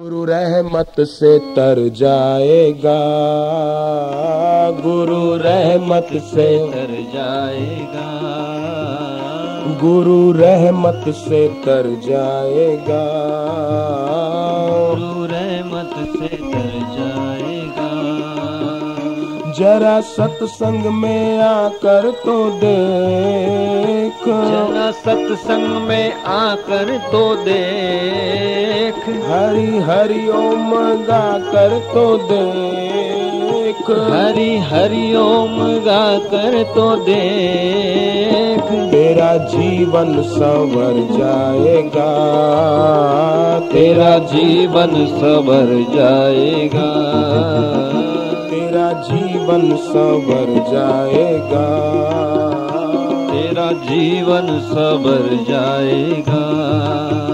गुरु रहमत से तर जाएगा। गुरु रहमत से तर जाएगा। गुरु रहमत से तर जाएगा। गुरु रहमत से तर जाएगा। जरा सत्संग में आकर तो देख। जरा सत्संग में आकर तो देख। हरि हरि ओम गा कर तो देख। हरि हरि ओम गा कर तो देख। तेरा जीवन संवर जाएगा। तेरा जीवन सबर जाएगा। तेरा जीवन संवर जाएगा। तेरा जीवन सबर जाएगा।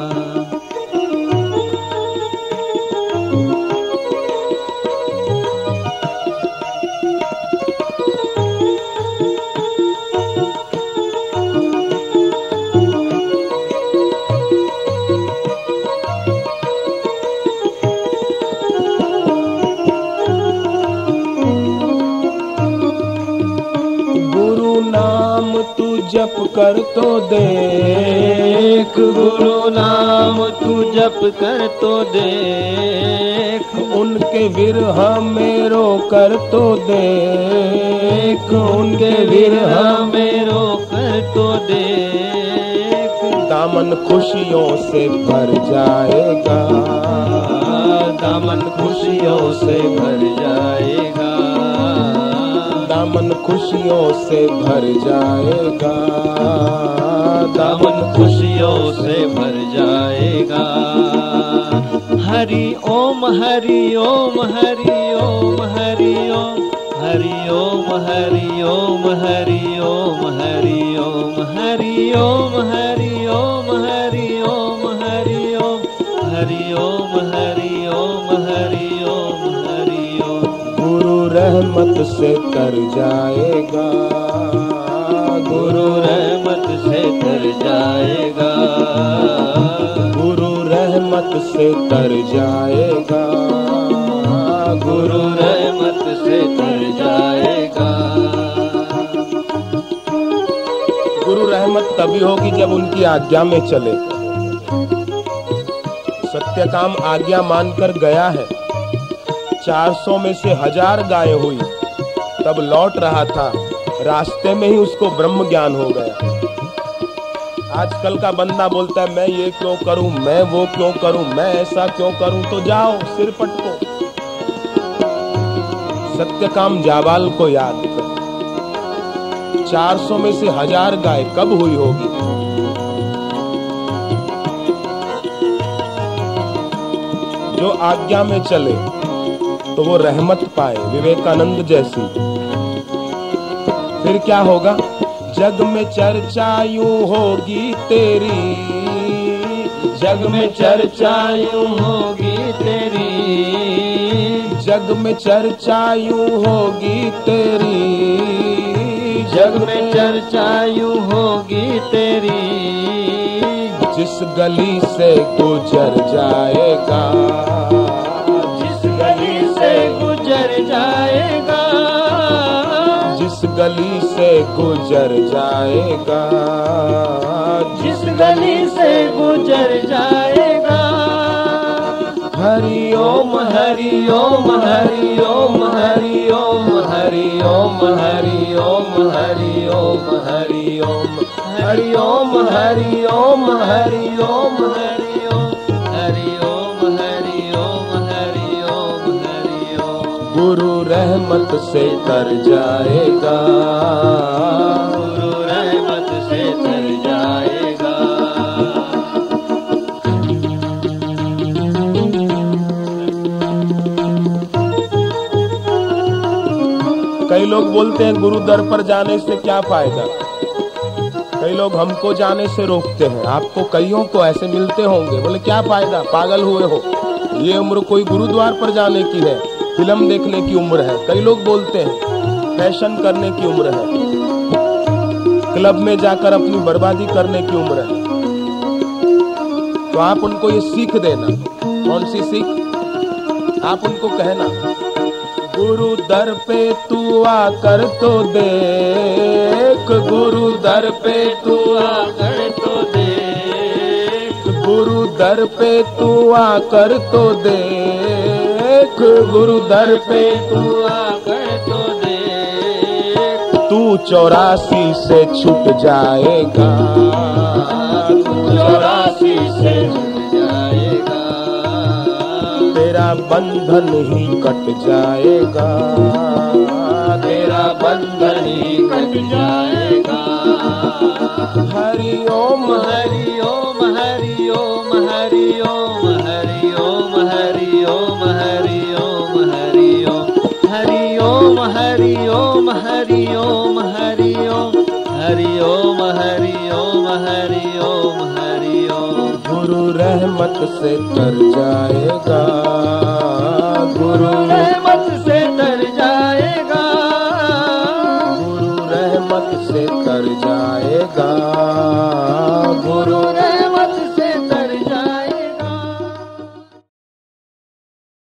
नाम तू जप कर तो देख गुरु नाम तू जप कर तो देख उनके विरह में रो कर तो देख उनके विरह में रो कर तो देख। दामन खुशियों से भर जाएगा। दामन खुशियों से भर जाएगा। दामन खुशियों से भर जाएगा दामन खुशियों से भर जाएगा हरि ओम हरि ओम हरि ओम हरि ओम हरि ओम हरि ओम हरि ओम हरि ओम हरि ओम हरि से कर जाएगा। गुरु रहमत से तर जाएगा। गुरु रहमत से तर जाएगा। गुरु रहमत से तर जाएगा। गुरु रहमत तभी होगी जब उनकी आज्ञा में चले। सत्यकाम आज्ञा मानकर गया है। 400 में से हज़ार गाय हुई। तब लौट रहा था। रास्ते में ही उसको ब्रह्म ज्ञान हो गया। आजकल का बंदा बोलता है, मैं ये क्यों करूँ? मैं वो क्यों करूँ? मैं ऐसा क्यों करूँ? तो जाओ, सिर पटको। सत्यकाम जावाल को याद कर। 400 में से हज़ार गाय कब हुई होगी? जो आज्ञा में चले तो वो रहमत पाए विवेकानंद जैसी। फिर क्या होगा? जग में चर्चा यूँ होगी तेरी। जग में चर्चा यूँ होगी तेरी। जग में चर्चा यूँ होगी तेरी। जग में चर्चा यूँ होगी तेरी। जिस गली से गुजर जाएगा गली से गुजर जाएगा जिस गली से गुजर जाएगा हरि ओम हरि ओम हरि ओम हरि ओम हरि ओम हरि ओम हरि ओम हरि ओम हरि ओम हरि ओम हरि ओम हरि ओम रहमत से तर जाएगा। गुरु रहमत से तर जाएगा। कई लोग बोलते हैं गुरु दर पर जाने से क्या फ़ायदा? कई लोग हमको जाने से रोकते हैं। आपको कईयों को ऐसे मिलते होंगे। बोले क्या फ़ायदा? पागल हुए हो। ये उम्र कोई गुरुद्वार पर जाने की है। फ़िल्म देखने की उम्र है। कई लोग बोलते हैं, फ़ैशन करने की उम्र है। क्लब में जाकर अपनी बर्बादी करने की उम्र है। तो आप उनको ये सीख देना। कौन सी सीख? आप उनको कहना, गुरु दर पे तू आकर तो देख, गुरु दर पे तू आकर तो देख, गुरु दर पे तू आकर तो देख। गुरु दर पे तू आकर तो देख। तू चौरासी से छूट जाएगा। चौरासी से तेरा बंधन ही कट जाएगा। तेरा बंधन ही कट जाएगा। हरि ओम हरि ओम हरि ओम हरि ओम। ओम हरि ओम हरि ओम हरि ओम। गुरु रहमत से तर जाएगा। गुरु रहमत से तर जाएगा। गुरु रहमत से तर